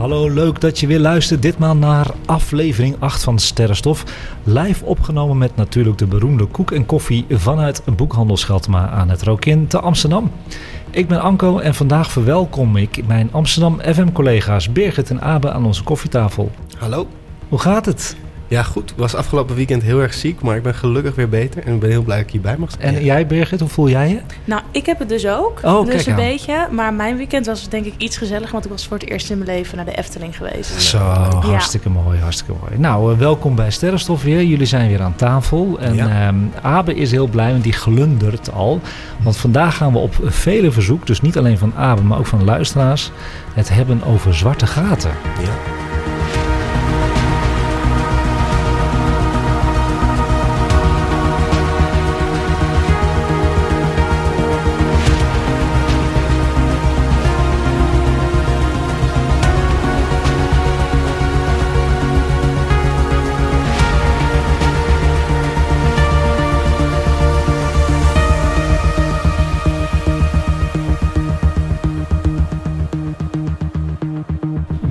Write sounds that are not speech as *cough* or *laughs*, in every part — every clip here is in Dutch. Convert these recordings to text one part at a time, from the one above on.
Hallo, leuk dat je weer luistert. Ditmaal naar aflevering 8 van Sterrenstof. Live opgenomen met natuurlijk de beroemde koek en koffie vanuit boekhandel Scheltema aan het Rokin te Amsterdam. Ik ben Anko en vandaag verwelkom ik mijn Amsterdam FM-collega's Birgit en Abe aan onze koffietafel. Hallo. Hoe gaat het? Ja, goed. Ik was afgelopen weekend heel erg ziek, maar ik ben gelukkig weer beter. En ik ben heel blij dat ik hierbij mag zijn. En jij Birgit, hoe voel jij je? Nou, ik heb het dus ook. Oh, dus kijk een aan. beetje. Maar mijn weekend was denk ik iets gezellig, want ik was voor het eerst in mijn leven naar de Efteling geweest. Zo, hartstikke mooi, hartstikke mooi. Nou, eh, welkom bij Sterrenstof weer. Jullie zijn weer aan tafel. En Ja. ehm, Abe is heel blij, want die glundert al. Want vandaag gaan we op vele verzoek, dus niet alleen van Abe, maar ook van luisteraars, het hebben over zwarte gaten. Ja.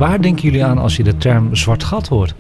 Waar denken jullie aan als je de term zwart gat hoort?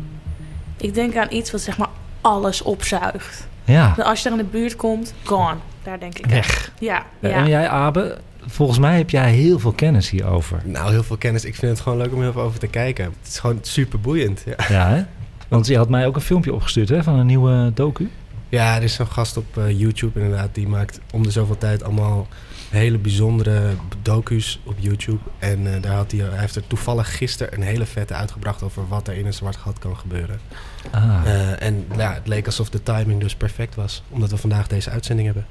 Ik denk aan iets wat zeg maar alles opzuigt. Ja, En als je er in de buurt komt, gone. Daar denk ik weg. Ja, Ja. ja. En jij Abe, volgens mij heb jij heel veel kennis hierover. Nou, heel veel kennis. Ik vind het gewoon leuk om heel veel over te kijken. Het is gewoon super boeiend. Ja, Ja, hè? Want je had mij ook een filmpje opgestuurd hè, van een nieuwe docu. ja er is zo'n gast op eh, YouTube inderdaad. Die maakt om de zoveel tijd allemaal hele bijzondere docu's op YouTube. En eh, daar had hij, hij heeft er toevallig gisteren een hele vette uitgebracht over wat er in een zwart gat kan gebeuren. Ah. Eh, en ja, het leek alsof de timing dus perfect was. Omdat we vandaag deze uitzending hebben.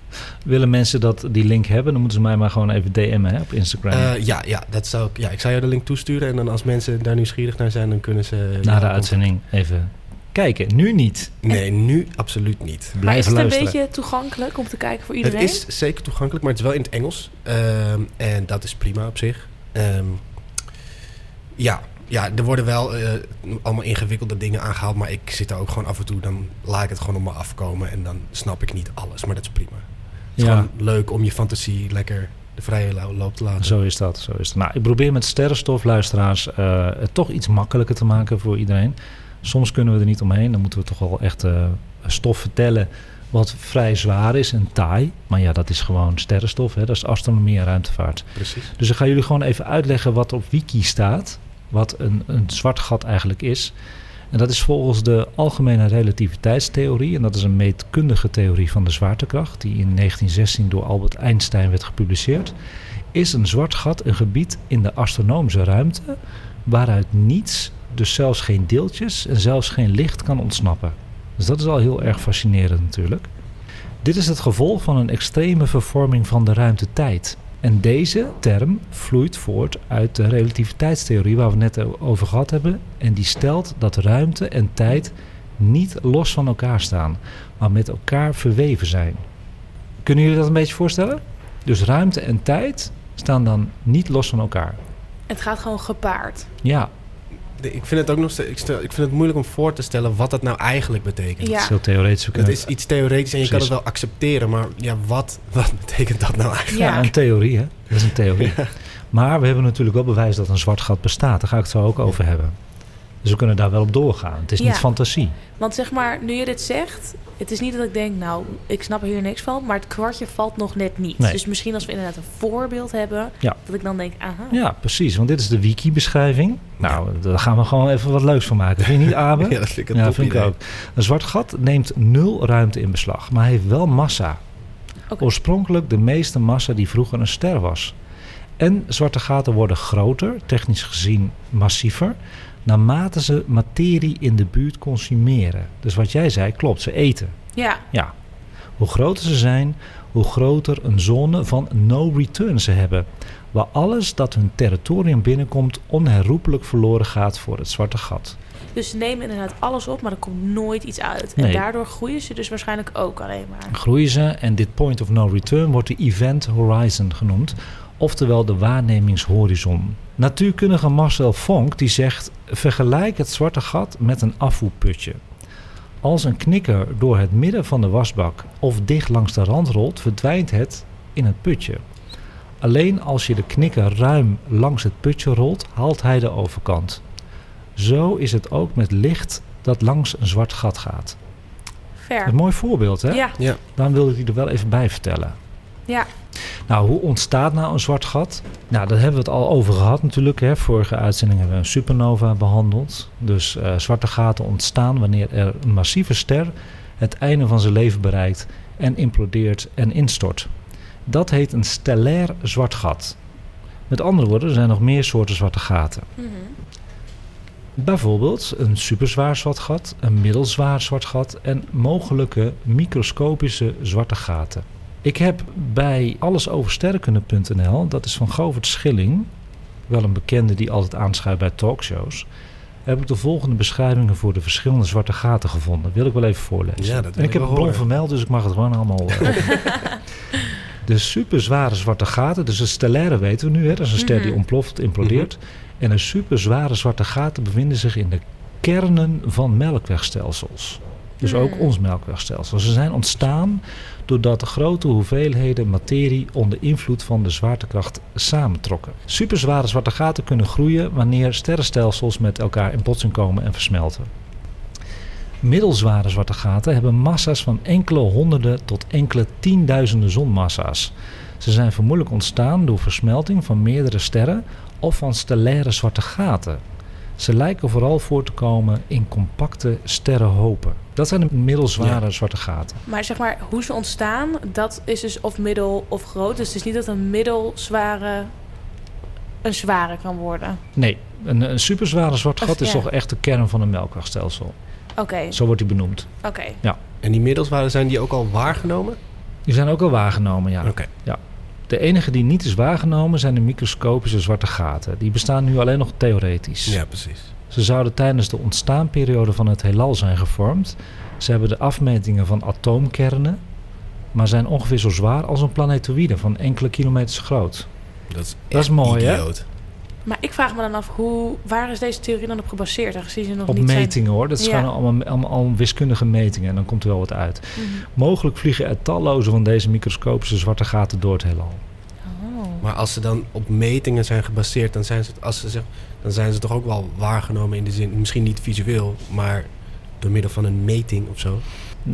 Willen mensen dat die link hebben, dan moeten ze mij maar gewoon even DM'en hè, op Instagram. Eh, ja, ja, dat zou ik, ja, ik zou jou de link toesturen. En dan als mensen daar nieuwsgierig naar zijn, dan kunnen ze... Na de uitzending even kijken. Nu niet. Nee, nu absoluut niet. Maar is Blijven het een luisteren. beetje toegankelijk om te kijken voor iedereen? Het is zeker toegankelijk, maar het is wel in het Engels. Ehm, en dat is prima op zich. Ehm, ja, ja, er worden wel eh, allemaal ingewikkelde dingen aangehaald. Maar ik zit daar ook gewoon af en toe, dan laat ik het gewoon op me afkomen. En dan snap ik niet alles, maar dat is prima. Het is Ja. gewoon leuk om je fantasie lekker de vrije lo- loop te laten. Zo is dat, zo is het. Nou, ik probeer met sterrenstof, luisteraars, eh, het toch iets makkelijker te maken voor iedereen. Soms kunnen we er niet omheen. Dan moeten we toch wel echt eh, stof vertellen wat vrij zwaar is en taai. Maar ja, dat is gewoon sterrenstof. Hè? Dat is astronomie en ruimtevaart. Precies. Dus ik ga jullie gewoon even uitleggen wat op wiki staat. Wat een, een zwart gat eigenlijk is. En dat is volgens de algemene relativiteitstheorie. En dat is een meetkundige theorie van de zwaartekracht. Die in 1916 door Albert Einstein werd gepubliceerd. Is een zwart gat een gebied in de astronomische ruimte. Waaruit niets, dus zelfs geen deeltjes en zelfs geen licht kan ontsnappen. Dus dat is al heel erg fascinerend natuurlijk. Dit is het gevolg van een extreme vervorming van de ruimte-tijd. En deze term vloeit voort uit de relativiteitstheorie waar we net over gehad hebben. En die stelt dat ruimte en tijd niet los van elkaar staan, maar met elkaar verweven zijn. Kunnen jullie dat een beetje voorstellen? Dus ruimte en tijd staan dan niet los van elkaar. Het gaat gewoon gepaard. Ja, Ik vind het ook nog steeds, ik, stel- ik vind het moeilijk om voor te stellen wat dat nou eigenlijk betekent. dat Ja. is heel theoretisch. Het is iets theoretisch en je kan het wel accepteren, maar ja, wat, wat betekent dat nou eigenlijk? Ja, Ja. een theorie, hè? Dat is een theorie. *laughs* Maar we hebben natuurlijk wel bewijs dat een zwart gat bestaat. Daar ga ik het zo ook over hebben. Dus we kunnen daar wel op doorgaan. Het is niet fantasie. Want zeg maar, nu je dit zegt, het is niet dat ik denk, nou, ik snap er hier niks van, maar het kwartje valt nog net niet. Nee. Dus misschien als we inderdaad een voorbeeld hebben, Ja. dat ik dan denk, aha. Ja, precies. Want dit is de wiki-beschrijving. Nou, daar gaan we gewoon even wat leuks van maken. Vind je niet, Abe? *laughs* Ja, dat vind ik een Ja, top vind ik ook. Een zwart gat neemt nul ruimte in beslag, maar heeft wel massa. Oorspronkelijk de meeste massa die vroeger een ster was. En zwarte gaten worden groter, technisch gezien massiever, naarmate ze materie in de buurt consumeren. Dus wat jij zei, klopt, ze eten. Ja, Ja. Hoe groter ze zijn, hoe groter een zone van no return ze hebben. waar alles dat hun territorium binnenkomt onherroepelijk verloren gaat voor het zwarte gat. Dus ze nemen inderdaad alles op, maar er komt nooit iets uit. Nee. En daardoor groeien ze dus waarschijnlijk ook alleen maar. Groeien ze en dit point of no return wordt de event horizon genoemd, oftewel de waarnemingshorizon. Natuurkundige Marcel Fonk die zegt: vergelijk het zwarte gat met een afvoerputje. Als een knikker door het midden van de wasbak of dicht langs de rand rolt, verdwijnt het in het putje. Alleen als je de knikker ruim langs het putje rolt, haalt hij de overkant. Zo is het ook met licht dat langs een zwart gat gaat. Ver. Een mooi voorbeeld, hè? Ja, Ja. Daarom wilde ik die er wel even bij vertellen. ja. Nou, hoe ontstaat nou een zwart gat? Nou, daar hebben we het al over gehad natuurlijk. Hè. Vorige uitzending hebben we een supernova behandeld. Dus eh, zwarte gaten ontstaan wanneer er een massieve ster het einde van zijn leven bereikt en implodeert en instort. Dat heet een stellair zwart gat. Met andere woorden, er zijn nog meer soorten zwarte gaten. Mhm. Bijvoorbeeld een superzwaar zwart gat, een middelzwaar zwart gat en mogelijke microscopische zwarte gaten. Ik heb bij allesoversterrenkunde.nl, dat is van Govert Schilling, wel een bekende die altijd aanschuift bij talkshows, heb ik de volgende beschrijvingen voor de verschillende zwarte gaten gevonden. Wil ik wel even voorlezen. Ja, dat wil en ik ik heb een bron vermeld, dus ik mag het gewoon allemaal. *laughs* de superzware zwarte gaten, dus de stellaire weten we nu, hè, dat is een ster die Mhm. ontploft, implodeert. En de superzware zwarte gaten bevinden zich in de kernen van melkwegstelsels. Dus ook Hmm. ons melkwegstelsel. Ze zijn ontstaan doordat grote hoeveelheden materie onder invloed van de zwaartekracht samentrokken. Superzware zwarte gaten kunnen groeien wanneer sterrenstelsels met elkaar in botsing komen en versmelten. Middelzware zwarte gaten hebben massa's van enkele honderden tot enkele tienduizenden zonmassa's. Ze zijn vermoedelijk ontstaan door versmelting van meerdere sterren of van stellaire zwarte gaten. Ze lijken vooral voor te komen in compacte sterrenhopen. Dat zijn de middelzware zwarte gaten. Maar zeg maar, hoe ze ontstaan, dat is dus of middel of groot. Dus het is niet dat een middelzware een zware kan worden. Nee, een, een superzware zwart Of gat is ja. toch echt de kern van een melkwegstelsel. Oké, Zo wordt die benoemd. oké. En die middelswaren zijn die ook al waargenomen? Die zijn ook al waargenomen, ja. Oké. De enige die niet is waargenomen zijn de microscopische zwarte gaten. Die bestaan nu alleen nog theoretisch. Ja, precies. Ze zouden tijdens de ontstaanperiode van het heelal zijn gevormd. Ze hebben de afmetingen van atoomkernen, maar zijn ongeveer zo zwaar als een planetoïde van enkele kilometers groot. Dat is, Dat is mooi, hè? Maar ik vraag me dan af, hoe, waar is deze theorie dan op gebaseerd? Aangezien ze nog Op niet metingen hoor, dat Ja. zijn allemaal, allemaal, allemaal wiskundige metingen en dan komt er wel wat uit. Mhm. Mogelijk vliegen er talloze van deze microscopische zwarte gaten door het heelal. Oh. Maar als ze dan op metingen zijn gebaseerd, dan zijn ze, als ze zeg, dan zijn ze toch ook wel waargenomen in de zin, misschien niet visueel, maar door middel van een meting of zo.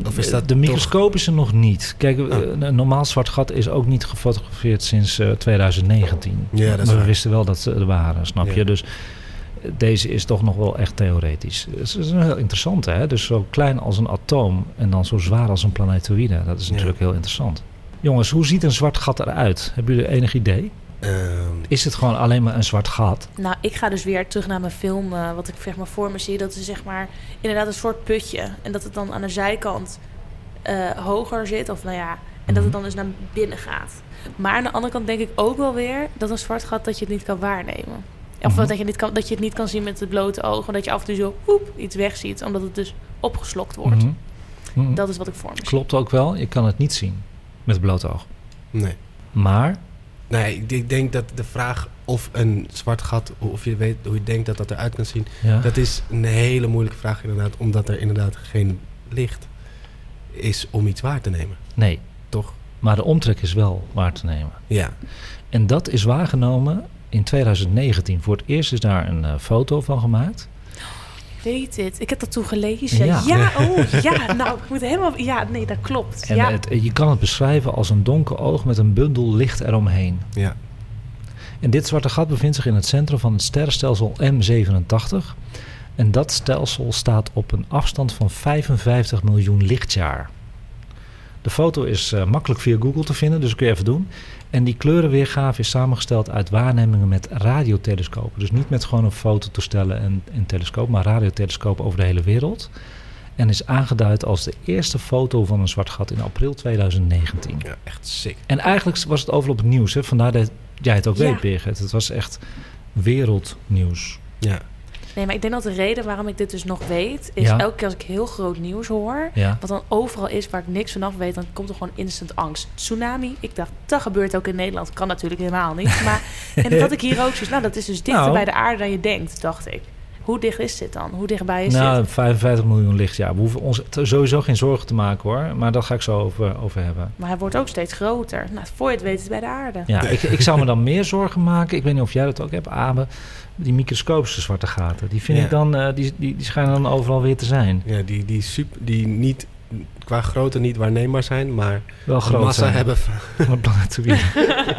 Of is dat de microscopische nog niet. Kijk, Oh. eh, een normaal zwart gat is ook niet gefotografeerd sinds eh, 2019. Ja, dat is maar we wisten wel dat ze er waren, snap Ja. je? Dus eh, deze is toch nog wel echt theoretisch. Het is, is een heel interessant, hè? Dus zo klein als een atoom en dan zo zwaar als een planetoïde. Dat is Ja. natuurlijk heel interessant. Jongens, hoe ziet een zwart gat eruit? Hebben jullie enig idee? Ehm, Is het gewoon alleen maar een zwart gat? Nou, ik ga dus weer terug naar mijn film, eh, wat ik zeg maar voor me zie. Dat is zeg maar inderdaad een soort putje. En dat het dan aan de zijkant eh, hoger zit, of nou ja, en dat het Mhm. dan dus naar binnen gaat. Maar aan de andere kant denk ik ook wel weer dat een zwart gat dat je het niet kan waarnemen. Of Mhm. dat, je niet kan, dat je het niet kan zien met het blote oog. Dat je af en toe zo woep, iets wegziet, omdat het dus opgeslokt wordt. Mhm. Mhm. Dat is wat ik voor me zie. Klopt ook wel, je kan het niet zien met het blote oog. nee. Maar Nee, ik- ik denk dat de vraag of een zwart gat, of je weet hoe je denkt dat dat eruit kan zien, ja, dat is een hele moeilijke vraag inderdaad, omdat er inderdaad geen licht is om iets waar te nemen. nee. Toch? Maar de omtrek is wel waar te nemen. Ja. En dat is waargenomen in 2019. Voor het eerst is daar een eh, foto van gemaakt. Ik weet het. Ik heb dat toen gelezen. Ja. Ja, oh ja. *laughs* Nou, ik moet helemaal... Ja, nee, dat klopt. En ja. het, je kan het beschrijven als een donker oog met een bundel licht eromheen. Ja. En dit zwarte gat bevindt zich in het centrum van het sterrenstelsel M87. En dat stelsel staat op een afstand van 55 miljoen lichtjaar. De foto is eh, makkelijk via Google te vinden, dus dat kun je even doen. En die kleurenweergave is samengesteld uit waarnemingen met radiotelescopen. Dus niet met gewoon een fototoestellen en een telescoop, maar radiotelescopen over de hele wereld. En is aangeduid als de eerste foto van een zwart gat in april 2019. Ja, echt sick. En eigenlijk was het overal op het nieuws. Hè? Vandaar dat jij het ook Ja. weet, Birgit. Het was echt wereldnieuws. Ja. Nee, maar ik denk dat de reden waarom ik dit dus nog weet... is Ja. elke keer als ik heel groot nieuws hoor... Ja. wat dan overal is waar ik niks vanaf weet... dan komt er gewoon instant angst. Tsunami, ik dacht, dat gebeurt ook in Nederland. Kan natuurlijk helemaal niet. *laughs* Maar en dat ik hier ook zoiets... nou, dat is dus dichter Nou. bij de aarde dan je denkt, dacht ik. Hoe dicht is dit dan? Hoe dichtbij is Nou, dit? 55 miljoen lichtjaar. We hoeven ons sowieso geen zorgen te maken hoor. Maar daar ga ik zo over, over hebben. Maar hij wordt ook steeds groter. Nou, voor je het weet is het bij de aarde. Ja, ik, ik zou me dan meer zorgen maken. Ik weet niet of jij dat ook hebt, Abe. Die microscopische zwarte gaten. Die vind Ja. ik dan, eh, die, die, die schijnen dan overal weer te zijn. Ja, die, die, super, die niet, qua grootte niet waarneembaar zijn, maar Wel groot massa zijn. hebben. het *laughs* planetoïde.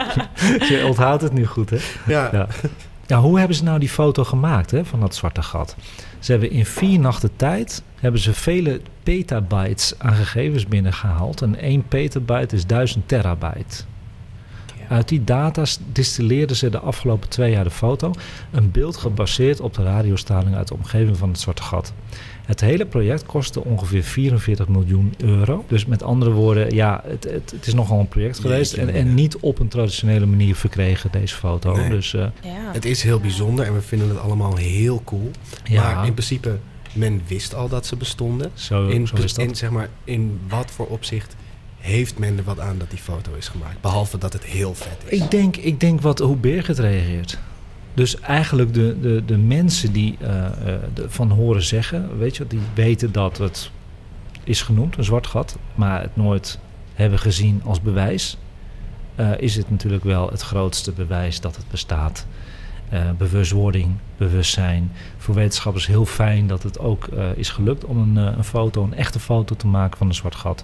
*laughs* Je onthoudt het nu goed, hè? Ja, Ja. Ja, hoe hebben ze nou die foto gemaakt hè, van dat zwarte gat? Ze hebben in vier nachten tijd hebben ze vele petabytes aan gegevens binnengehaald. En 1 petabyte is 1000 terabyte. Uit die data distilleerden ze de afgelopen twee jaar de foto. Een beeld gebaseerd op de radiostraling uit de omgeving van het zwarte gat. Het hele project kostte ongeveer 44 miljoen euro. Dus met andere woorden, ja, het, het, het is nogal een project geweest. En, en niet op een traditionele manier verkregen, deze foto. Nee. Dus eh, Ja. het is heel bijzonder en we vinden het allemaal heel cool. ja, Maar in principe, men wist al dat ze bestonden. zo, In, zo is dat. in, zeg maar, in wat voor opzicht heeft men er wat aan dat die foto is gemaakt? Behalve dat het heel vet is. Ik denk, ik denk wat, hoe Birgit reageert. Dus eigenlijk de, de, de mensen die de- van horen zeggen, weet je, die weten dat het is genoemd, een zwart gat, maar het nooit hebben gezien als bewijs, eh, is het natuurlijk wel het grootste bewijs dat het bestaat. Bewustwording, bewustzijn. Voor wetenschappers heel fijn dat het ook is gelukt om een, een foto, een echte foto te maken van een zwart gat.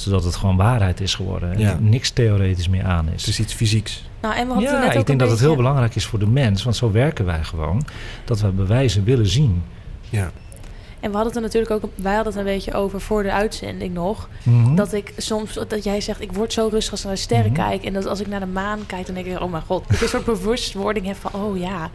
Zodat het gewoon waarheid is geworden. En Ja. niks theoretisch meer aan is. Het is iets fysieks. Nou, en we hadden het Ja, net ook ik denk dat het heel belangrijk is voor de mens, want zo werken wij gewoon, dat we bewijzen willen zien. Ja. En we hadden het er natuurlijk ook... Wij hadden het een beetje over voor de uitzending nog. Mhm. Dat ik soms, dat jij zegt, ik word zo rustig als ik naar de sterren Mhm. kijk. En dat als ik naar de maan kijk, dan denk ik, oh mijn god. Dat ik een soort bewustwording heb van, oh ja,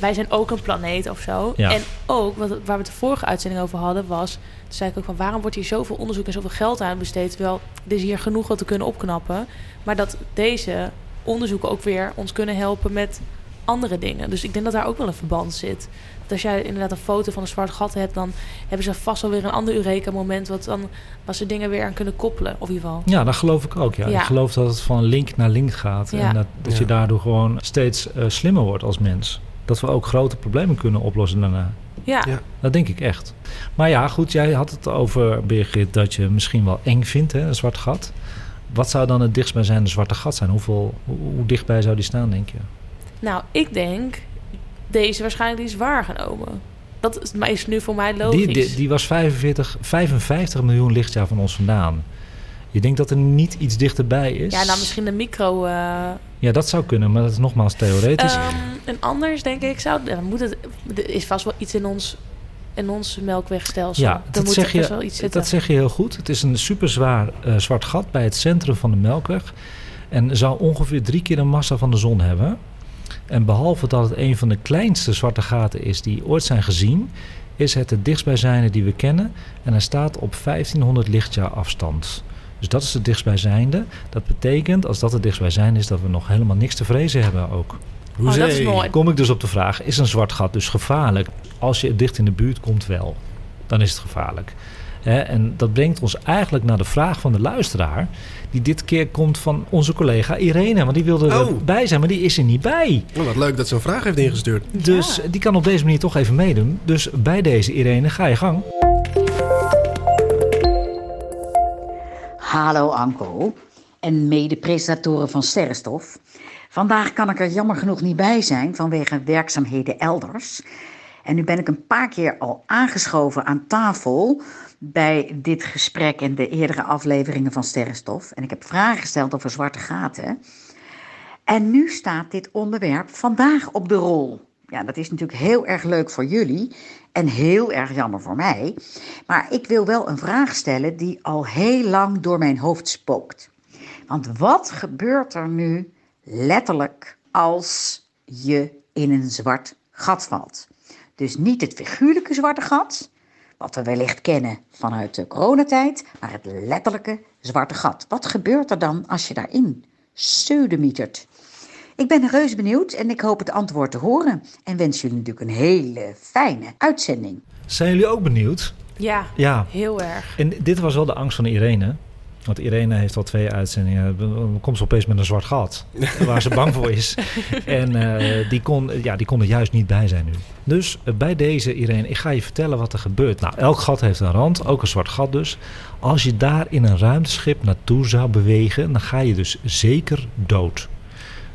wij- zijn ook een planeet of zo. Ja. En ook, wat, waar we het de vorige uitzending over hadden, was... Toen zei ik ook van, waarom wordt hier zoveel onderzoek en zoveel geld aan besteed? Terwijl er is hier genoeg wat te kunnen opknappen. Maar dat deze onderzoeken ook weer ons kunnen helpen met andere dingen. Dus ik denk dat daar ook wel een verband zit. Als jij inderdaad een foto van een zwart gat hebt... dan hebben ze vast wel weer een ander Eureka-moment... Wat dan, waar ze dingen weer aan kunnen koppelen, of in ieder geval. Ja, dat geloof ik ook. Ja. Ja. Ik geloof dat het van link naar link gaat Ja. en dat, dat je daardoor gewoon steeds eh, slimmer wordt als mens. Dat we ook grote problemen kunnen oplossen daarna. Ja, Ja. Dat denk ik echt. Maar ja, goed, jij had het over, Birgit, dat je misschien wel eng vindt, hè, een zwart gat. Wat zou dan het dichtstbijzijnde zwarte gat zijn? Hoeveel, hoe, hoe dichtbij zou die staan, denk je? nou, ik denk... deze waarschijnlijk die is waargenomen. Dat is, maar is nu voor mij logisch. Die, die, die was 45, 55 miljoen lichtjaar van ons vandaan. Je denkt dat er niet iets dichterbij is? ja, nou misschien de micro... eh, Ja, dat zou kunnen, maar dat is nogmaals theoretisch. ehm, en anders denk ik, zou, dan moet het, er is vast wel iets in ons, in ons melkwegstelsel. ja, dat moet zeg, best wel je, iets dat zeg je heel goed. Het is een superzwaar eh zwart gat bij het centrum van de Melkweg. En zou ongeveer drie keer de massa van de zon hebben. En behalve dat het een van de kleinste zwarte gaten is die ooit zijn gezien... is het het dichtstbijzijnde die we kennen. En hij staat op 1500 lichtjaar afstand. Dus dat is het dichtstbijzijnde. Dat betekent, als dat het dichtstbijzijnde is... dat we nog helemaal niks te vrezen hebben ook. Oh, dat is mooi. Kom ik dus op de vraag, is een zwart gat dus gevaarlijk? Als je dicht in de buurt komt wel, dan is het gevaarlijk. Hè, en dat brengt ons eigenlijk naar de vraag van de luisteraar... die dit keer komt van onze collega Irene. Want die wilde Oh. erbij zijn, maar die is er niet bij. Oh, wat leuk dat ze een vraag heeft ingestuurd. Dus die kan op deze manier toch even meedoen. Dus bij deze Irene, ga je gang. Hallo Anko en mede-presentatoren van Sterrenstof. Vandaag kan ik er jammer genoeg niet bij zijn vanwege werkzaamheden elders. En nu ben ik een paar keer al aangeschoven aan tafel bij dit gesprek en de eerdere afleveringen van Sterrenstof. En ik heb vragen gesteld over zwarte gaten. En nu staat dit onderwerp vandaag op de rol. Ja, dat is natuurlijk heel erg leuk voor jullie en heel erg jammer voor mij. Maar ik wil wel een vraag stellen die al heel lang door mijn hoofd spookt. Want wat gebeurt er nu letterlijk als je in een zwart gat valt? Dus niet het figuurlijke zwarte gat, wat we wellicht kennen vanuit de coronatijd, naar het letterlijke zwarte gat. Wat gebeurt er dan als je daarin seudemietert? Ik ben reus benieuwd en ik hoop het antwoord te horen. En wens jullie natuurlijk een hele fijne uitzending. Zijn jullie ook benieuwd? Ja, Ja. heel erg. En dit was wel de angst van Irene. Want Irene heeft al twee uitzendingen. Komt ze opeens met een zwart gat. *laughs* Waar ze bang voor is. En eh, die, kon, ja, die kon er juist niet bij zijn nu. Dus eh, bij deze Irene, ik ga je vertellen wat er gebeurt. Nou, elk gat heeft een rand. Ook een zwart gat dus. Als je daar in een ruimteschip naartoe zou bewegen. Dan ga je dus zeker dood.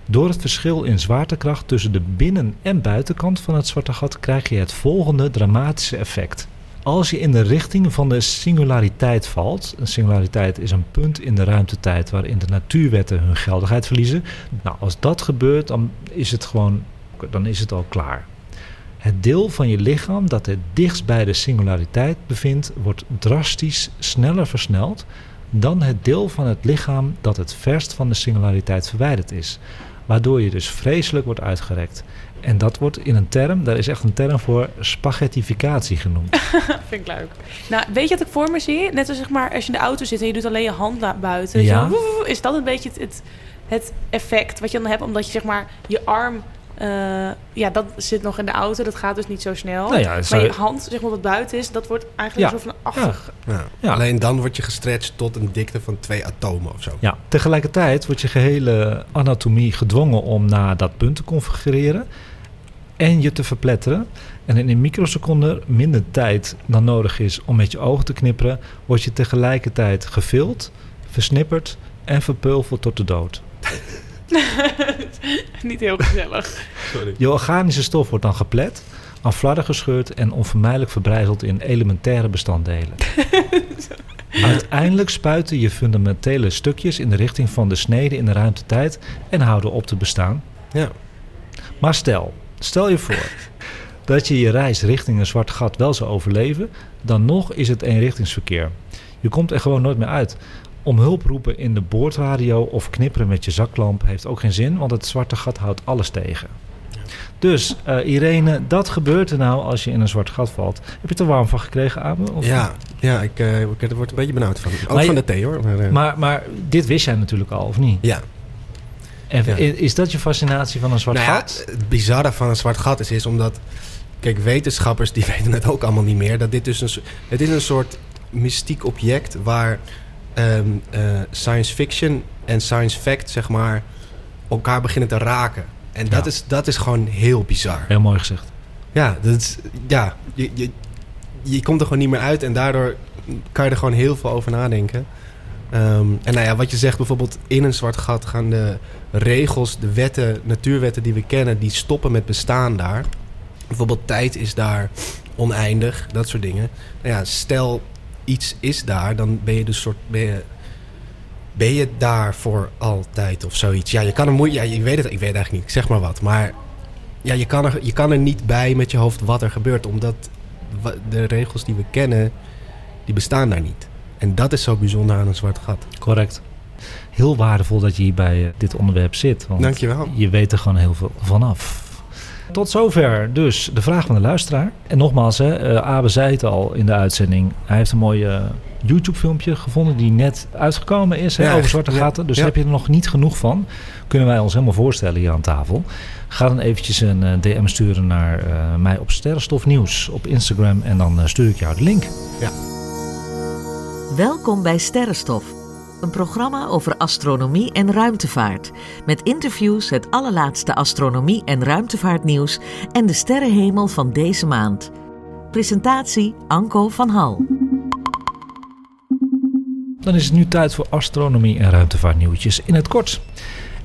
Door het verschil in zwaartekracht tussen de binnen- en buitenkant van het zwarte gat krijg je het volgende dramatische effect. Als je in de richting van de singulariteit valt, een singulariteit is een punt in de ruimtetijd waarin de natuurwetten hun geldigheid verliezen. Nou, als dat gebeurt, dan is het gewoon, dan is het al klaar. Het deel van je lichaam dat het dichtst bij de singulariteit bevindt, wordt drastisch sneller versneld dan het deel van het lichaam dat het verst van de singulariteit verwijderd is. Waardoor je dus vreselijk wordt uitgerekt. En dat wordt in een term, daar is echt een term voor, spaghettificatie genoemd. *laughs* Vind ik leuk. Nou, weet je wat ik voor me zie? Net als zeg maar, als je in de auto zit en je doet alleen je hand naar buiten. Ja. Zo, is dat een beetje het, het, het effect wat je dan hebt? Omdat je zeg maar je arm... eh, ja, dat zit nog in de auto. Dat gaat dus niet zo snel. Nou ja, maar je hand, zeg maar, wat buiten is, dat wordt eigenlijk Ja. zo van achtig. Ja. Ja. Alleen dan word je gestretched tot een dikte van twee atomen of zo. Ja, tegelijkertijd wordt je gehele anatomie gedwongen om naar dat punt te configureren en je te verpletteren. En in een microseconde, minder tijd dan nodig is om met je ogen te knipperen, word je tegelijkertijd gevild, versnipperd en verpulverd tot de dood. *laughs* niet heel gezellig. Sorry. Je organische stof wordt dan geplet, aan flarden gescheurd en onvermijdelijk verbrijzeld in elementaire bestanddelen. *laughs* Uiteindelijk spuiten je fundamentele stukjes in de richting van de snede in de ruimtetijd en houden op te bestaan. Ja. Maar stel, stel je voor dat je je reis richting een zwart gat wel zou overleven, dan nog is het eenrichtingsverkeer. Je komt er gewoon nooit meer uit. Om hulp roepen in de boordradio of knipperen met je zaklamp heeft ook geen zin, want het zwarte gat houdt alles tegen. Dus eh, Irene, dat gebeurt er nou als je in een zwart gat valt. Heb je het er warm van gekregen, Abe? Of- Ja, ja ik, eh, ik er word een beetje benauwd van. Ook Maar je- van de thee hoor. Maar, eh, Maar, maar dit wist jij natuurlijk al, of niet? ja. En Ja. is dat je fascinatie van een zwart Nou ja, gat? het bizarre van een zwart gat is, is omdat... Kijk, wetenschappers die *laughs* weten het ook allemaal niet meer. Dat dit dus een, het is een soort mystiek object waar ehm, eh, science fiction en science fact, zeg maar, elkaar beginnen te raken. En dat, Ja. is, dat is gewoon heel bizar. Heel mooi gezegd. Ja, dat is, ja je, je, je komt er gewoon niet meer uit en daardoor kan je er gewoon heel veel over nadenken. Ehm, en nou ja, wat je zegt bijvoorbeeld in een zwart gat gaan de regels, de wetten, natuurwetten die we kennen, die stoppen met bestaan daar. Bijvoorbeeld tijd is daar oneindig, dat soort dingen. Nou ja, stel iets is daar, dan ben je dus soort, ben je, ben je daar voor altijd of zoiets. Ja, je kan er moeite, ja, je weet het, ik weet het eigenlijk niet, ik zeg maar wat, maar ja, je kan, er, je kan er niet bij met je hoofd wat er gebeurt, omdat de regels die we kennen, die bestaan daar niet. En dat is zo bijzonder aan een zwart gat. Correct. Heel waardevol dat je hier bij eh, dit onderwerp zit. Want Dankjewel. je weet er gewoon heel veel vanaf. Tot zover dus de vraag van de luisteraar. En nogmaals, hè, eh, Abe zei het al in de uitzending. Hij heeft een mooi eh, YouTube-filmpje gevonden die net uitgekomen is hè, Ja, over zwarte ja, gaten. Dus ja. heb je er nog niet genoeg van. Kunnen wij ons helemaal voorstellen hier aan tafel. Ga dan eventjes een eh, DM sturen naar eh, mij op Sterrenstof Nieuws op Instagram. En dan stuur ik jou de link. Welkom bij Sterrenstof, een programma over astronomie en ruimtevaart. Met interviews, het allerlaatste astronomie- en ruimtevaartnieuws en de sterrenhemel van deze maand. Presentatie Anko van Hal. Dan is het nu tijd voor astronomie en ruimtevaartnieuwtjes in het kort.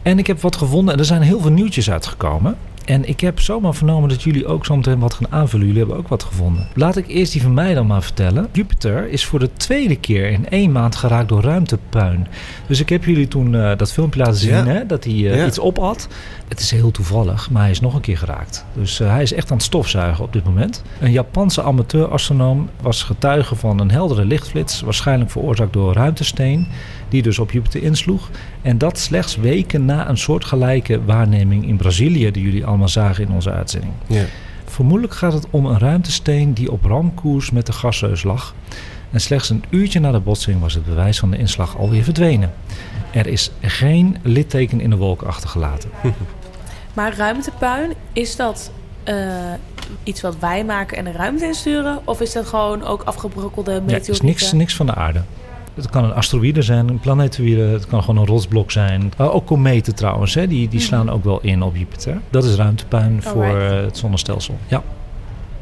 En ik heb wat gevonden en er zijn heel veel nieuwtjes uitgekomen. En ik heb zomaar vernomen dat jullie ook zo meteen wat gaan aanvullen. Jullie hebben ook wat gevonden. Laat ik eerst die van mij dan maar vertellen. Jupiter is voor de tweede keer in één maand geraakt door ruimtepuin. Dus ik heb jullie toen eh, dat filmpje laten zien Ja. hè, dat hij eh, Ja. iets opat. Het is heel toevallig, maar hij is nog een keer geraakt. Dus eh, hij is echt aan het stofzuigen op dit moment. Een Japanse amateur-astronoom was getuige van een heldere lichtflits, waarschijnlijk veroorzaakt door ruimtesteen, die dus op Jupiter insloeg. En dat slechts weken na een soortgelijke waarneming in Brazilië, die jullie allemaal zagen in onze uitzending. Ja. Vermoedelijk gaat het om een ruimtesteen die op ramkoers met de gasreus lag. En slechts een uurtje na de botsing was het bewijs van de inslag alweer verdwenen. Er is geen litteken in de wolk achtergelaten. *laughs* Maar ruimtepuin, is dat eh, iets wat wij maken en de ruimte insturen? Of is dat gewoon ook afgebrokkelde Ja, meteorieten? het is niks, niks van de aarde. Het kan een asteroïde zijn, een planetoïde, het kan gewoon een rotsblok zijn. Uh, ook kometen trouwens, hè, die, die Mhm. slaan ook wel in op Jupiter. Dat is ruimtepuin voor eh, het zonnestelsel. Ja.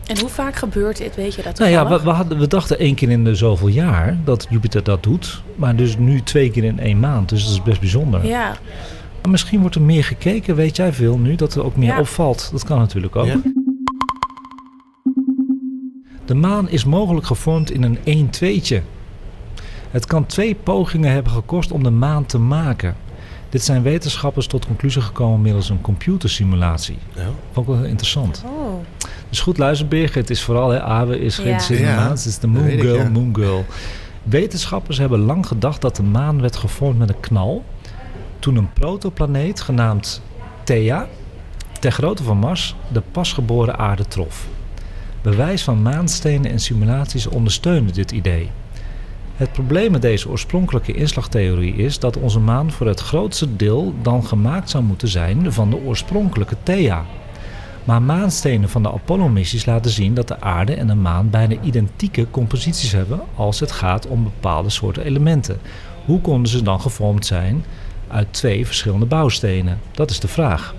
En hoe vaak gebeurt dit, weet je dat Nou ja, we, we, hadden, we dachten één keer in de zoveel jaar dat Jupiter dat doet. Maar dus nu twee keer in één maand. Dus dat is best bijzonder. Ja, Maar misschien wordt er meer gekeken, weet jij veel nu, dat er ook meer Ja. opvalt. Dat kan natuurlijk ook. Ja. De maan is mogelijk gevormd in een 1-2'tje. Het kan twee pogingen hebben gekost om de maan te maken. Dit zijn wetenschappers tot conclusie gekomen middels een computersimulatie. Ja. Vond ik wel heel interessant. oh. Dus goed luister Birgit, het is vooral, hè, Awe is Ja. geïnteresseerd in de maan. Het is de Moon ik, Girl, ja. Moon Girl. Wetenschappers hebben lang gedacht dat de maan werd gevormd met een knal. Toen een protoplaneet genaamd Thea, ter grootte van Mars, de pasgeboren aarde trof. Bewijs van maanstenen en simulaties ondersteunen dit idee. Het probleem met deze oorspronkelijke inslagtheorie is dat onze maan voor het grootste deel dan gemaakt zou moeten zijn van de oorspronkelijke Thea. Maar maanstenen van de Apollo-missies laten zien dat de aarde en de maan bijna identieke composities hebben als het gaat om bepaalde soorten elementen. Hoe konden ze dan gevormd zijn uit twee verschillende bouwstenen? Dat is de vraag.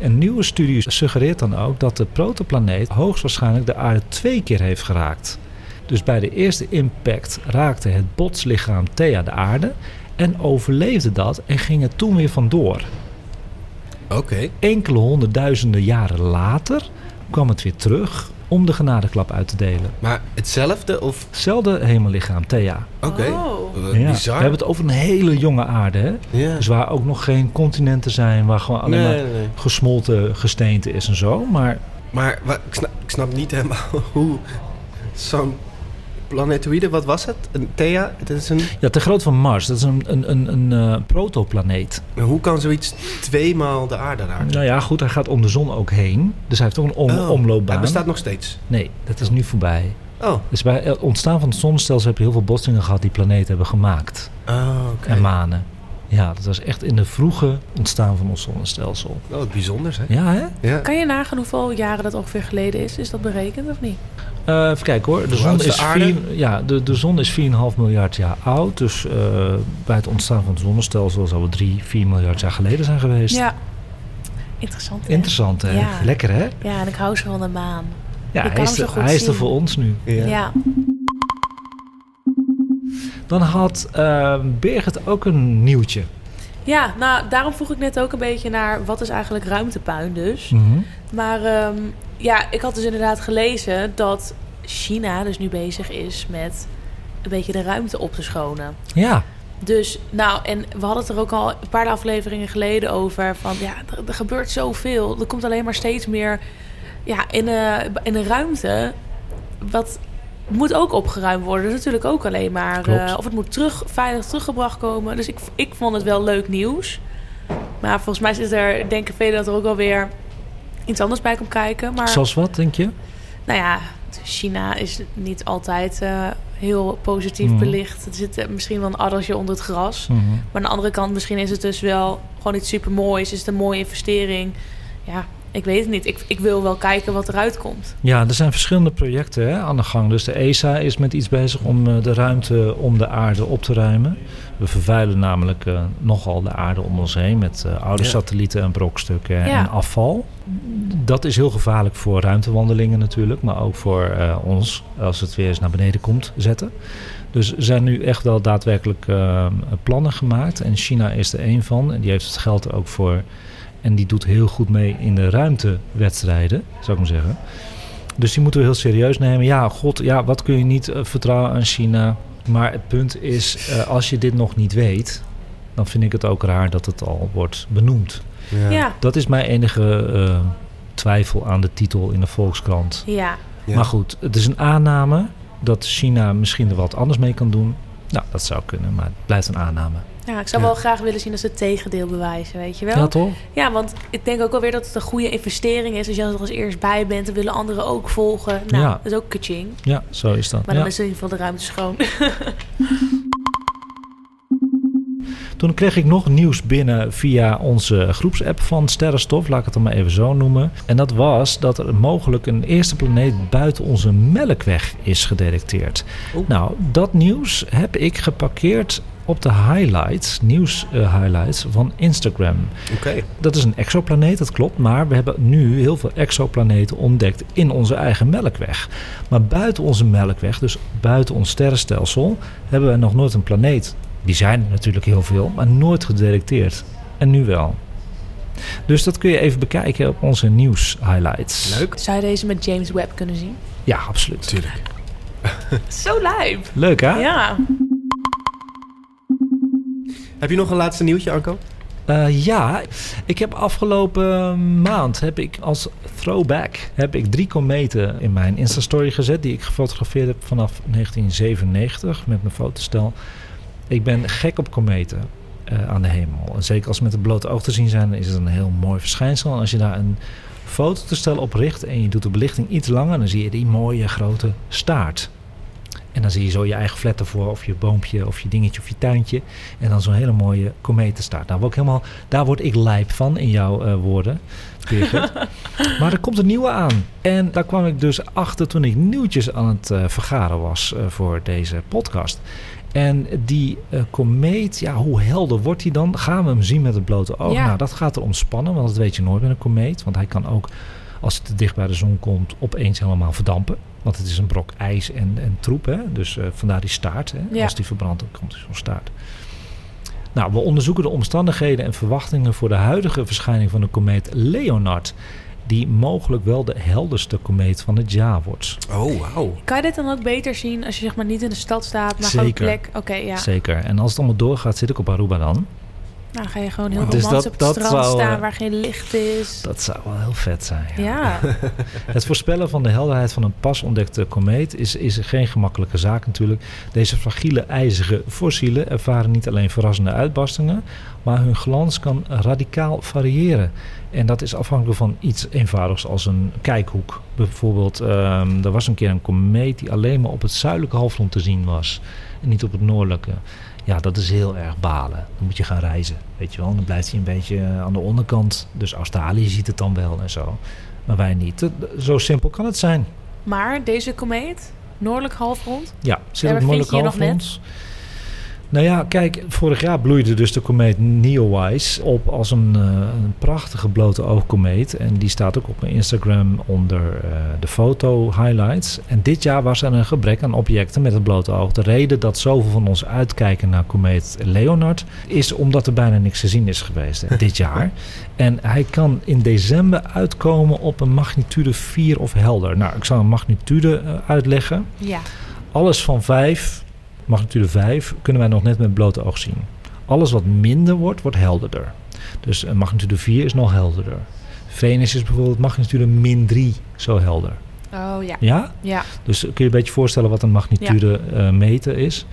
Een nieuwe studie suggereert dan ook dat de protoplaneet hoogstwaarschijnlijk de aarde twee keer heeft geraakt. Dus bij de eerste impact raakte het botslichaam Thea de aarde en overleefde dat en ging het toen weer vandoor. Oké. Enkele honderdduizenden jaren later kwam het weer terug om de genadeklap uit te delen. Maar hetzelfde of... Hetzelfde hemellichaam, Thea. Oké. Oh. Eh, Ja. Bizar. We hebben het over een hele jonge aarde, hè? Ja. Dus waar ook nog geen continenten zijn, waar gewoon alleen nee, maar nee, nee. gesmolten gesteente is en zo. Maar Maar ik, snap, ik snap niet helemaal *laughs* hoe zo'n planetoïde, wat was het? Een Thea? Het is een, ja, ter grootte van Mars, dat is een, een, een, een eh, protoplaneet. hoe kan zoiets tweemaal de aarde raken? Nou ja, goed, hij gaat om de zon ook heen. Dus hij heeft ook een om, Oh, omloopbaan. Hij bestaat nog steeds. Nee, dat is nu voorbij. Oh, Dus bij het ontstaan van het zonnestelsel heb je heel veel botsingen gehad die planeten hebben gemaakt. oh oké. En manen. Ja, dat was echt in de vroege ontstaan van ons zonnestelsel. Oh, wat bijzonders, hè? Ja, hè? Ja. Kan je nagaan hoeveel jaren dat ongeveer geleden is? Is dat berekend of niet? Eh, even kijken hoor. De zon, is de vier- ja, de, de zon is 4,5 miljard jaar oud. Dus eh, bij het ontstaan van het zonnestelsel zal het 3, 4 miljard jaar geleden zijn geweest. Ja. Interessant. hè? Interessant hè? Ja. Lekker hè? Ja, en ik hou zo van de maan. Ja, hij kan is, hem zo er, goed hij is er voor ons nu. Ja. Ja. Dan had eh, Birgit ook een nieuwtje. Ja, nou, daarom vroeg ik net ook een beetje naar wat is eigenlijk ruimtepuin dus. Mhm. Maar ehm, ja, ik had dus inderdaad gelezen dat China dus nu bezig is met een beetje de ruimte op te schonen. Ja, Dus, nou, en we hadden het er ook al een paar afleveringen geleden over. Van ja, er, er gebeurt zoveel. Er komt alleen maar steeds meer ja, in, de, in de ruimte. Wat moet ook opgeruimd worden. Dat is natuurlijk ook alleen maar. Eh, of het moet terug, veilig teruggebracht komen. Dus ik, ik vond het wel leuk nieuws. Maar volgens mij is er, denken velen dat er ook wel weer iets anders bij komt kijken. Maar zoals wat denk je? nou ja, China is niet altijd eh, heel positief Mhm. belicht. Er zit eh, misschien wel een addersje onder het gras. Mhm. Maar aan de andere kant, misschien is het dus wel gewoon iets super moois. Is het een mooie investering? Ja, ik weet het niet. Ik, ik wil wel kijken wat eruit komt. Ja, er zijn verschillende projecten hè, aan de gang. Dus de ESA is met iets bezig om eh, de ruimte om de aarde op te ruimen. We vervuilen namelijk eh, nogal de aarde om ons heen met eh, oude Ja. satellieten en brokstukken Ja. en afval. Dat is heel gevaarlijk voor ruimtewandelingen natuurlijk, maar ook voor eh, ons als het weer eens naar beneden komt zetten. Dus er zijn nu echt wel daadwerkelijk plannen gemaakt en China is er één van en die heeft het geld er ook voor. En die doet heel goed mee in de ruimtewedstrijden, zou ik maar zeggen. Dus die moeten we heel serieus nemen. Ja, god, ja, wat kun je niet eh, vertrouwen aan China? Maar het punt is, eh, als je dit nog niet weet, dan vind ik het ook raar dat het al wordt benoemd. Ja. Dat is mijn enige eh, twijfel aan de titel in de Volkskrant. Ja. Maar goed, het is een aanname dat China misschien er wat anders mee kan doen. Nou, dat zou kunnen, maar het blijft een aanname. Ja, ik zou Ja. wel graag willen zien dat ze het tegendeel bewijzen, weet je wel? Ja, toch? Ja, want ik denk ook alweer dat het een goede investering is. Als je er als eerst bij bent, dan willen anderen ook volgen. Nou, Ja. dat is ook kaching. Ja, zo is dat. Maar Ja. dan is in ieder geval de ruimte schoon. *laughs* Toen kreeg ik nog nieuws binnen via onze groepsapp van Sterrenstof, laat ik het dan maar even zo noemen. En dat was dat er mogelijk een eerste planeet buiten onze melkweg is gedetecteerd. Oeh. Nou, dat nieuws heb ik geparkeerd op de highlights, nieuws eh, highlights van Instagram. Oké. Dat is een exoplaneet, dat klopt. Maar we hebben nu heel veel exoplaneten ontdekt in onze eigen melkweg. Maar buiten onze melkweg, dus buiten ons sterrenstelsel, hebben we nog nooit een planeet. Die zijn er natuurlijk heel veel, maar nooit gedetecteerd. En nu wel. Dus dat kun je even bekijken op onze nieuws highlights. Leuk. Zou je deze met James Webb kunnen zien? Ja, absoluut. Tuurlijk. *laughs* Zo lijp. Leuk hè? Ja. Heb je nog een laatste nieuwtje, Anko? Eh, ja, ik heb afgelopen maand heb ik als throwback heb ik drie kometen in mijn Insta-story gezet die ik gefotografeerd heb vanaf 1997 met mijn fotostel. Ik ben gek op kometen eh, aan de hemel. En zeker als ze met het blote oog te zien zijn, dan is het een heel mooi verschijnsel. En als je daar een fototoestel op richt en je doet de belichting iets langer, dan zie je die mooie grote staart. En dan zie je zo je eigen flat ervoor, of je boompje, of je dingetje, of je tuintje. En dan zo'n hele mooie kometenstaart. Nou, word ik helemaal, daar word ik lijp van in jouw eh, woorden, *laughs* maar er komt een nieuwe aan. En daar kwam ik dus achter toen ik nieuwtjes aan het eh, vergaren was voor deze podcast. En die eh, komeet, ja, hoe helder wordt die dan? Gaan we hem zien met het blote oog? Ja. Nou, dat gaat er ontspannen, want dat weet je nooit met een komeet. Want hij kan ook, als het te dicht bij de zon komt, opeens helemaal verdampen. Want het is een brok ijs en, en troep, hè? dus eh, vandaar die staart. Hè? Ja. Als die verbrandt, dan komt zo'n staart. Nou, we onderzoeken de omstandigheden en verwachtingen voor de huidige verschijning van de komeet Leonard. Die mogelijk wel de helderste komeet van het jaar wordt. Oh, wauw. Kan je dit dan ook beter zien als je zeg maar niet in de stad staat, maar gewoon een Zeker. plek? Oké, ja. Zeker. En als het allemaal doorgaat, zit ik op Aruba dan. Nou, ga je gewoon heel Dus op het dat strand zou, staan eh, waar geen licht is. Dat zou wel heel vet zijn. ja. ja. *laughs* Het voorspellen van de helderheid van een pas ontdekte komeet is, is geen gemakkelijke zaak natuurlijk. Deze fragiele ijzige fossielen ervaren niet alleen verrassende uitbarstingen, maar hun glans kan radicaal variëren. En dat is afhankelijk van iets eenvoudigs als een kijkhoek. Bijvoorbeeld, ehm, er was een keer een komeet die alleen maar op het zuidelijke halfrond te zien was en niet op het noordelijke. Ja, dat is heel erg balen. Dan moet je gaan reizen, weet je wel. Dan blijft hij een beetje aan de onderkant. Dus Australië ziet het dan wel en zo. Maar wij niet. Zo simpel kan het zijn. Maar deze komeet, noordelijk halfrond, Ja, zit op noordelijk halfrond. Nou ja, kijk, vorig jaar bloeide dus de komeet Neowise op als een, eh, een prachtige blote oogkomeet. En die staat ook op mijn Instagram onder eh, de foto highlights. En dit jaar was er een gebrek aan objecten met het blote oog. De reden dat zoveel van ons uitkijken naar komeet Leonard is omdat er bijna niks te zien is geweest hè, dit jaar. *laughs* En hij kan in december uitkomen op een magnitude 4 of helder. Nou, ik zal een magnitude eh, uitleggen. ja. Alles van 5, magnitude 5, kunnen wij nog net met blote oog zien. Alles wat minder wordt, wordt helderder. Dus een magnitude 4 is nog helderder. Venus is bijvoorbeeld magnitude min 3 zo helder. Oh ja. Ja? Ja. Dus kun je een beetje voorstellen wat een magnitude eh, meter is.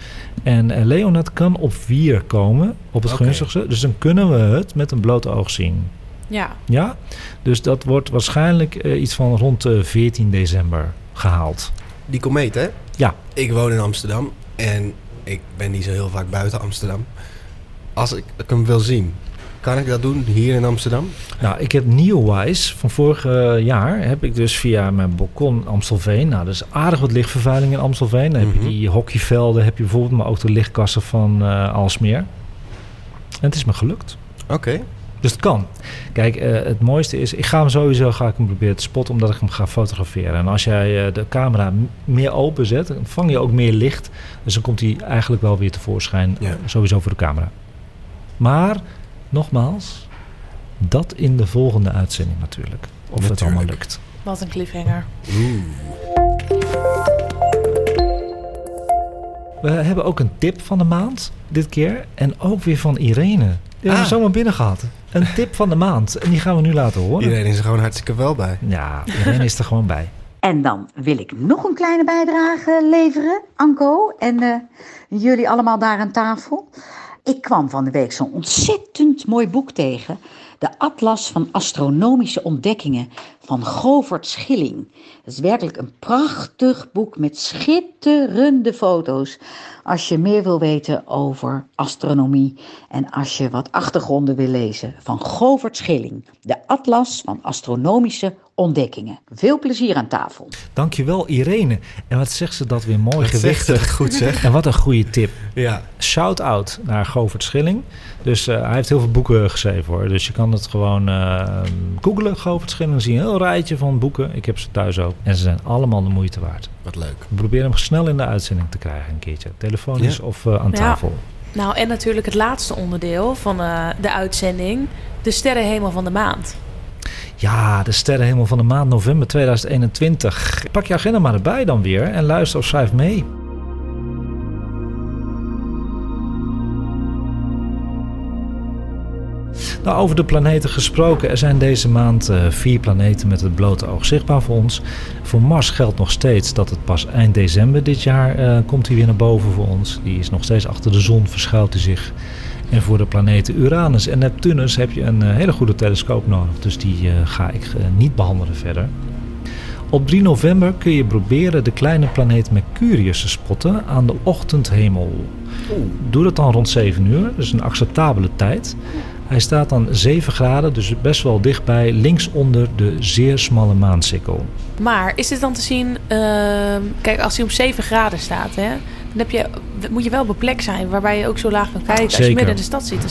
En eh, Leonard kan op 4 komen, op het gunstigste. Dus dan kunnen we het met een blote oog zien. Ja. Ja? Dus dat wordt waarschijnlijk eh, iets van rond de 14 december gehaald. Die komeet, hè? Ja. Ik woon in Amsterdam en ik ben niet zo heel vaak buiten Amsterdam. Als ik hem wil zien, kan ik dat doen hier in Amsterdam? Nou, ik heb Neowise van vorig jaar heb ik dus via mijn balkon Amstelveen. Nou, dat is aardig wat lichtvervuiling in Amstelveen. Dan heb Mhm. je die hockeyvelden, heb je bijvoorbeeld, maar ook de lichtkassen van eh Alsmeer. En het is me gelukt. Oké. Dus het kan. Kijk, eh, het mooiste is, ik ga hem sowieso ga ik hem proberen te spotten omdat ik hem ga fotograferen. En als jij eh, de camera meer open zet, dan vang je ook meer licht. Dus dan komt hij eigenlijk wel weer tevoorschijn, Ja. sowieso voor de camera. Maar, nogmaals, dat in de volgende uitzending natuurlijk. Of het allemaal Natuurlijk. lukt. Wat een cliffhanger. Oeh. We hebben ook een tip van de maand dit keer. En ook weer van Irene. Die hebben Ah. we zomaar binnen gehad. Een *laughs* tip van de maand. En die gaan we nu laten horen. Iedereen is er gewoon hartstikke wel bij. Ja, Irene is er gewoon bij. En dan wil ik nog een kleine bijdrage leveren, Anko en eh, jullie allemaal daar aan tafel. Ik kwam van de week zo'n ontzettend mooi boek tegen. De Atlas van Astronomische Ontdekkingen van Govert Schilling. Het is werkelijk een prachtig boek met schitterende foto's. Als je meer wil weten over astronomie en als je wat achtergronden wil lezen van Govert Schilling. De Atlas van Astronomische Ontdekkingen. Veel plezier aan tafel. Dankjewel Irene. En wat zegt ze dat weer mooi Wat zegt ze gewichtig. goed, zeg. En wat een goede tip. Ja. Shout-out naar Govert Schilling. Dus eh, hij heeft heel veel boeken geschreven hoor. Dus je kan het gewoon eh googlen, Govert Schilling. Dan zie je een heel rijtje van boeken. Ik heb ze thuis ook. En ze zijn allemaal de moeite waard. Wat leuk. We proberen hem snel in de uitzending te krijgen een keertje. Telefonisch Ja. of eh, aan Ja. tafel. Nou, en natuurlijk het laatste onderdeel van eh, de uitzending. De sterrenhemel van de maand. Ja, de sterrenhemel van de maand november 2021. Pak je agenda maar erbij dan weer en luister of schrijf mee. Nou, over de planeten gesproken. Er zijn deze maand eh, vier planeten met het blote oog zichtbaar voor ons. Voor Mars geldt nog steeds dat het pas eind december dit jaar eh, komt hij weer naar boven voor ons. Die is nog steeds achter de zon, verschuilt hij zich. En voor de planeten Uranus en Neptunus heb je een eh, hele goede telescoop nodig. Dus die eh, ga ik eh, niet behandelen verder. Op 3 november kun je proberen de kleine planeet Mercurius te spotten aan de ochtendhemel. Doe dat dan rond 7 uur, dus een acceptabele tijd. Hij staat dan 7 graden, dus best wel dichtbij, links onder de zeer smalle maansikkel. Maar is dit dan te zien... ehm, kijk, als hij op 7 graden staat, hè, dan heb je, moet je wel op een plek zijn waarbij je ook zo laag kan kijken. Als je midden in de stad zit, dan,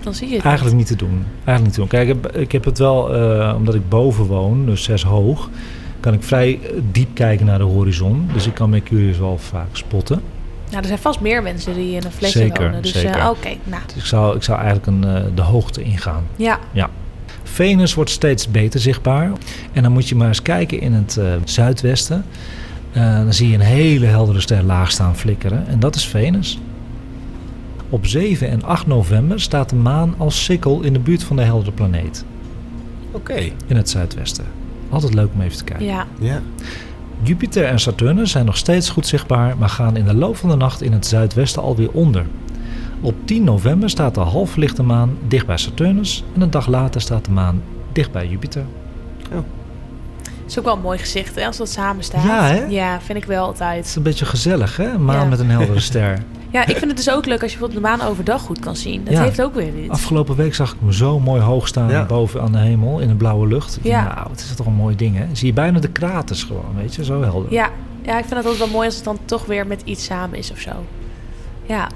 dan zie je het Eigenlijk niet te doen. Eigenlijk niet te doen. Kijk, ik heb, ik heb het wel, eh, omdat ik boven woon, dus 6 hoog, kan ik vrij diep kijken naar de horizon. Dus ik kan Mercurius wel vaak spotten. Nou, er zijn vast meer mensen die in een flesje Zeker, wonen. Dus eh, zeker. oké, nou, Dus ik zou, ik zou eigenlijk een, eh, de hoogte ingaan. ja. Venus wordt steeds beter zichtbaar. En dan moet je maar eens kijken in het zuidwesten. Eh, dan zie je een hele heldere ster laag staan flikkeren. En dat is Venus. Op 7 en 8 november staat de maan als sikkel in de buurt van de heldere planeet. Oké. In het zuidwesten. Altijd leuk om even te kijken. ja. Ja. Jupiter en Saturnus zijn nog steeds goed zichtbaar, maar gaan in de loop van de nacht in het zuidwesten alweer onder. Op 10 november staat de halfverlichte maan dicht bij Saturnus en een dag later staat de maan dicht bij Jupiter. Is ook wel een mooi gezicht, hè, als dat samen staat. Ja, hè? Ja, vind ik wel Het is altijd. een beetje gezellig, hè? Een maan Ja. met een heldere ster. *laughs* Ja, ik vind het dus ook leuk als je bijvoorbeeld de maan overdag goed kan zien. Dat Ja. heeft ook weer iets. Afgelopen week zag ik hem zo mooi hoog staan Ja. boven aan de hemel in de blauwe lucht. Ik Ja. dacht, Nou, het is toch een mooi ding, hè? Zie je bijna de kraters gewoon, weet je? Zo helder. Ja. ja, ik vind het altijd wel mooi als het dan toch weer met iets samen is of zo. Ja,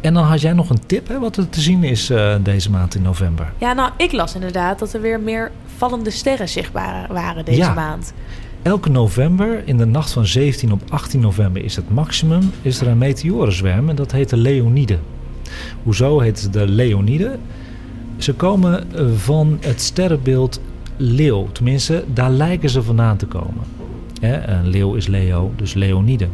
En dan had jij nog een tip, hè? Wat er te zien is eh, deze maand in november. ja nou, ik las inderdaad dat er weer meer vallende sterren zichtbaar waren deze Ja. maand. Elke november, in de nacht van 17 op 18 november is het maximum, is er een meteorenzwerm en dat heet de Leonide. Hoezo heet de Leonide? Ze komen eh, van het sterrenbeeld leeuw. Tenminste, daar lijken ze vandaan te komen. Een leeuw is Leo, dus Leonide.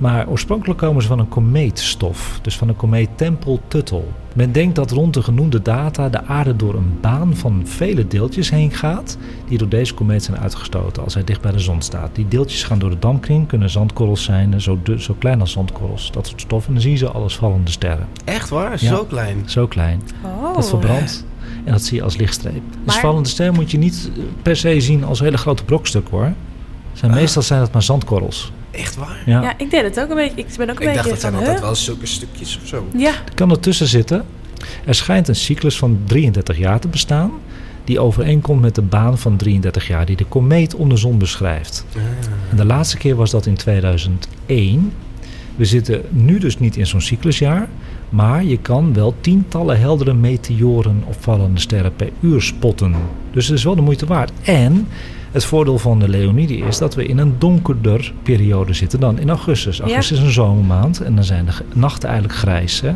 Maar oorspronkelijk komen ze van een komeetstof, dus van de komeet Tempel-Tuttle. Men denkt dat rond de genoemde data de aarde door een baan van vele deeltjes heen gaat, die door deze komeet zijn uitgestoten als hij dicht bij de zon staat. Die deeltjes gaan door de dampkring, kunnen zandkorrels zijn, zo, zo klein als zandkorrels, dat soort stoffen. En dan zien ze alles vallende sterren. Echt waar? Ja. Zo klein. Zo klein. Oh. Dat verbrandt. En dat zie je als lichtstreep. Dus Maar- vallende ster moet je niet eh, per se zien als hele grote brokstukken hoor. Zijn, Ah. Meestal zijn het maar zandkorrels. Echt waar? Ja. Ja, ik deed het ook een beetje. Ik ben ook een Ik dacht beetje dat zijn altijd huh? wel zulke stukjes of zo. Ja, Er kan ertussen zitten. Er schijnt een cyclus van 33 jaar te bestaan. Die overeenkomt met de baan van 33 jaar die de komeet om de zon beschrijft. En de laatste keer was dat in 2001. We zitten nu dus niet in zo'n cyclusjaar. Maar je kan wel tientallen heldere meteoren of vallende sterren per uur spotten. Dus het is wel de moeite waard. En het voordeel van de Leonide is dat we in een donkerder periode zitten dan in augustus. Ja. Augustus is een zomermaand en dan zijn de nachten eigenlijk grijs. Hè?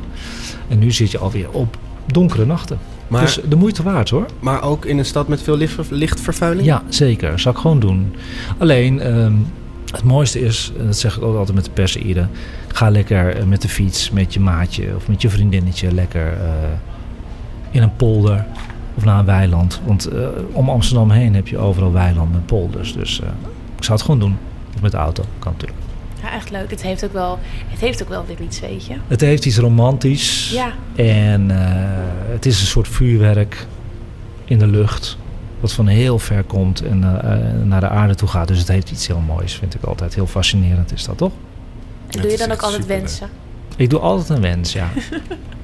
En nu zit je alweer op donkere nachten. Maar, Dus de moeite waard hoor. maar ook in een stad met veel licht, lichtvervuiling? Ja, zeker. Zou ik gewoon doen. Alleen, ehm, het mooiste is, en dat zeg ik ook altijd met de perseïden... ga lekker eh, met de fiets, met je maatje of met je vriendinnetje... lekker eh, in een polder of naar een weiland. Want eh, om Amsterdam heen heb je overal weilanden en polders. Dus eh, ik zou het gewoon doen. Of met de auto, kan natuurlijk. Ja, echt leuk. Het heeft ook wel, het heeft ook wel weer iets, weet je. Het heeft iets romantisch. Ja, En eh, het is een soort vuurwerk in de lucht. Wat van heel ver komt en naar de aarde toe gaat. Dus het heeft iets heel moois. Vind ik altijd heel fascinerend, is dat toch? en doe je dan ook altijd superleuk. wensen? Ik doe altijd een wens, ja.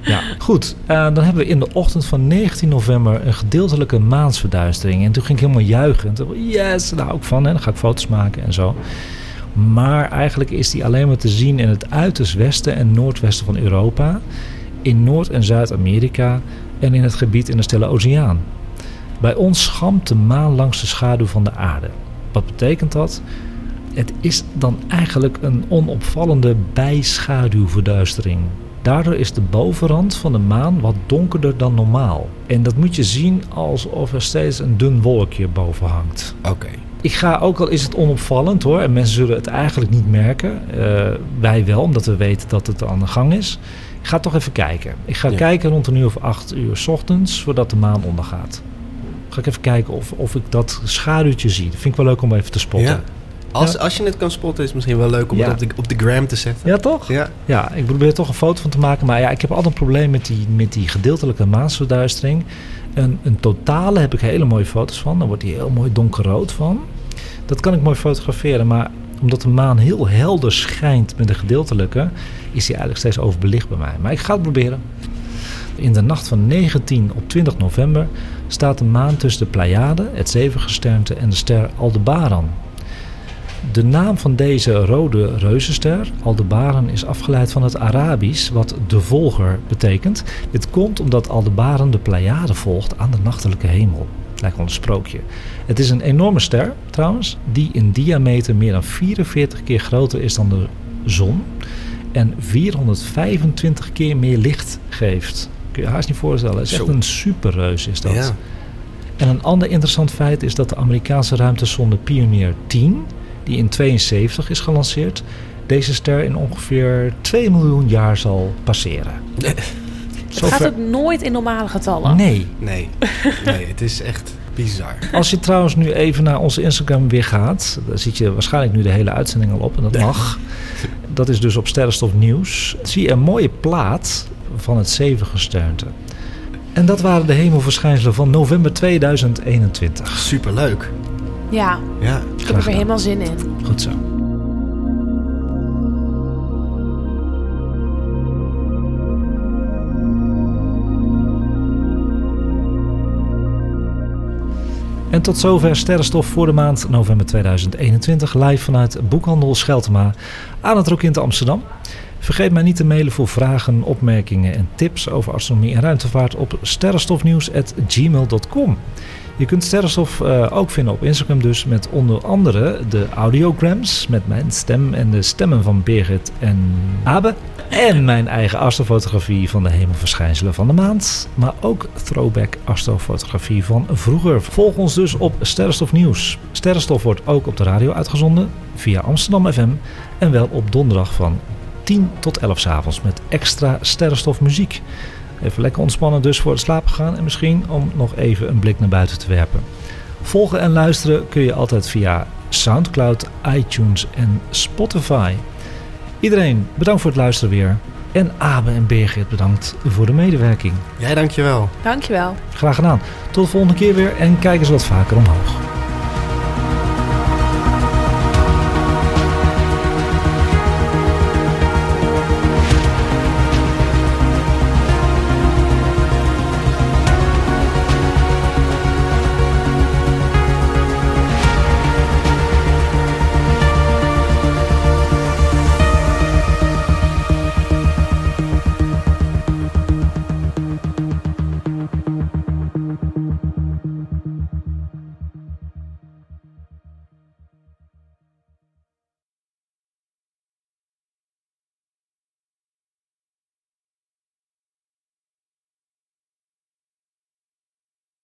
ja. Goed, eh, dan hebben we in de ochtend van 19 november een gedeeltelijke maansverduistering. En toen ging ik helemaal juichen. Yes, daar hou ik van. En dan ga ik foto's maken en zo. Maar eigenlijk is die alleen maar te zien in het uiterst westen en noordwesten van Europa. In Noord- en Zuid-Amerika en in het gebied in de Stille Oceaan. Bij ons schampt de maan langs de schaduw van de aarde. Wat betekent dat? Het is dan eigenlijk een onopvallende bijschaduwverduistering. Daardoor is de bovenrand van de maan wat donkerder dan normaal. En dat moet je zien alsof er steeds een dun wolkje boven hangt. Oké. Ik ga, ook al is het onopvallend hoor, en mensen zullen het eigenlijk niet merken. eh, wij wel, omdat we weten dat het aan de gang is. Ik ga toch even kijken. Ik ga Ja. kijken rond een uur of acht uur 's ochtends, voordat de maan ondergaat. Ga ik even kijken of, of ik dat schaduwtje zie. Dat vind ik wel leuk om even te spotten. Ja. Als, als je het kan spotten, is het misschien wel leuk om het op de, op de gram te zetten. Ja, toch? Ja. Ja, ik probeer er toch een foto van te maken. Maar ja, ik heb altijd een probleem met die, met die gedeeltelijke maansverduistering. Een, een totale heb ik hele mooie foto's van. Dan wordt die heel mooi donkerrood van. Dat kan ik mooi fotograferen. Maar omdat de maan heel helder schijnt met de gedeeltelijke... is die eigenlijk steeds overbelicht bij mij. Maar ik ga het proberen. In de nacht van 19 op 20 november staat de maan tussen de Pleiade, het zevengesternte en de ster Aldebaran. De naam van deze rode reuzenster, Aldebaran, is afgeleid van het Arabisch, wat de volger betekent. Dit komt omdat Aldebaran de Pleiade volgt aan de nachtelijke hemel. Het lijkt wel een sprookje. Het is een enorme ster, trouwens, die in diameter meer dan 44 keer groter is dan de zon en 425 keer meer licht geeft. Kun je haast niet voorstellen. Het is echt een superreus is dat. Ja. En een ander interessant feit is dat de Amerikaanse ruimtesonde Pioneer 10, die in 72 is gelanceerd, deze ster in ongeveer 2 miljoen jaar zal passeren. Het Zover- gaat ook nooit in normale getallen. Nee. Nee. nee, het is echt bizar. *laughs* Als je trouwens nu even naar onze Instagram weer gaat, dan zit je waarschijnlijk nu de hele uitzending al op en dat *laughs* mag. Dat is dus op Sterrenstof Nieuws. Zie je een mooie plaat van het zevengesternte. En dat waren de hemelverschijnselen van november 2021. Superleuk. Ja, Ja. ik heb er weer helemaal zin in. Goed zo. En tot zover Sterrenstof voor de maand november 2021. Live vanuit Boekhandel Scheltema aan het Rokin te Amsterdam. Vergeet mij niet te mailen voor vragen, opmerkingen en tips over astronomie en ruimtevaart op sterrenstofnieuws.gmail.com. Je kunt Sterrenstof eh, ook vinden op Instagram dus met onder andere de audiograms met mijn stem en de stemmen van Birgit en Abe. En mijn eigen astrofotografie van de hemelverschijnselen van de maand. Maar ook throwback astrofotografie van vroeger. Volg ons dus op Sterrenstof Nieuws. Sterrenstof wordt ook op de radio uitgezonden via Amsterdam FM. En wel op donderdag van 10 tot 11 s avonds met extra sterrenstof muziek. Even lekker ontspannen dus voor het slapen gaan en misschien om nog even een blik naar buiten te werpen. Volgen en luisteren kun je altijd via Soundcloud, iTunes en Spotify. Iedereen bedankt voor het luisteren weer. En Abe en Birgit bedankt voor de medewerking. Jij dankjewel. Dankjewel. Graag gedaan. Tot de volgende keer weer en kijk eens wat vaker omhoog.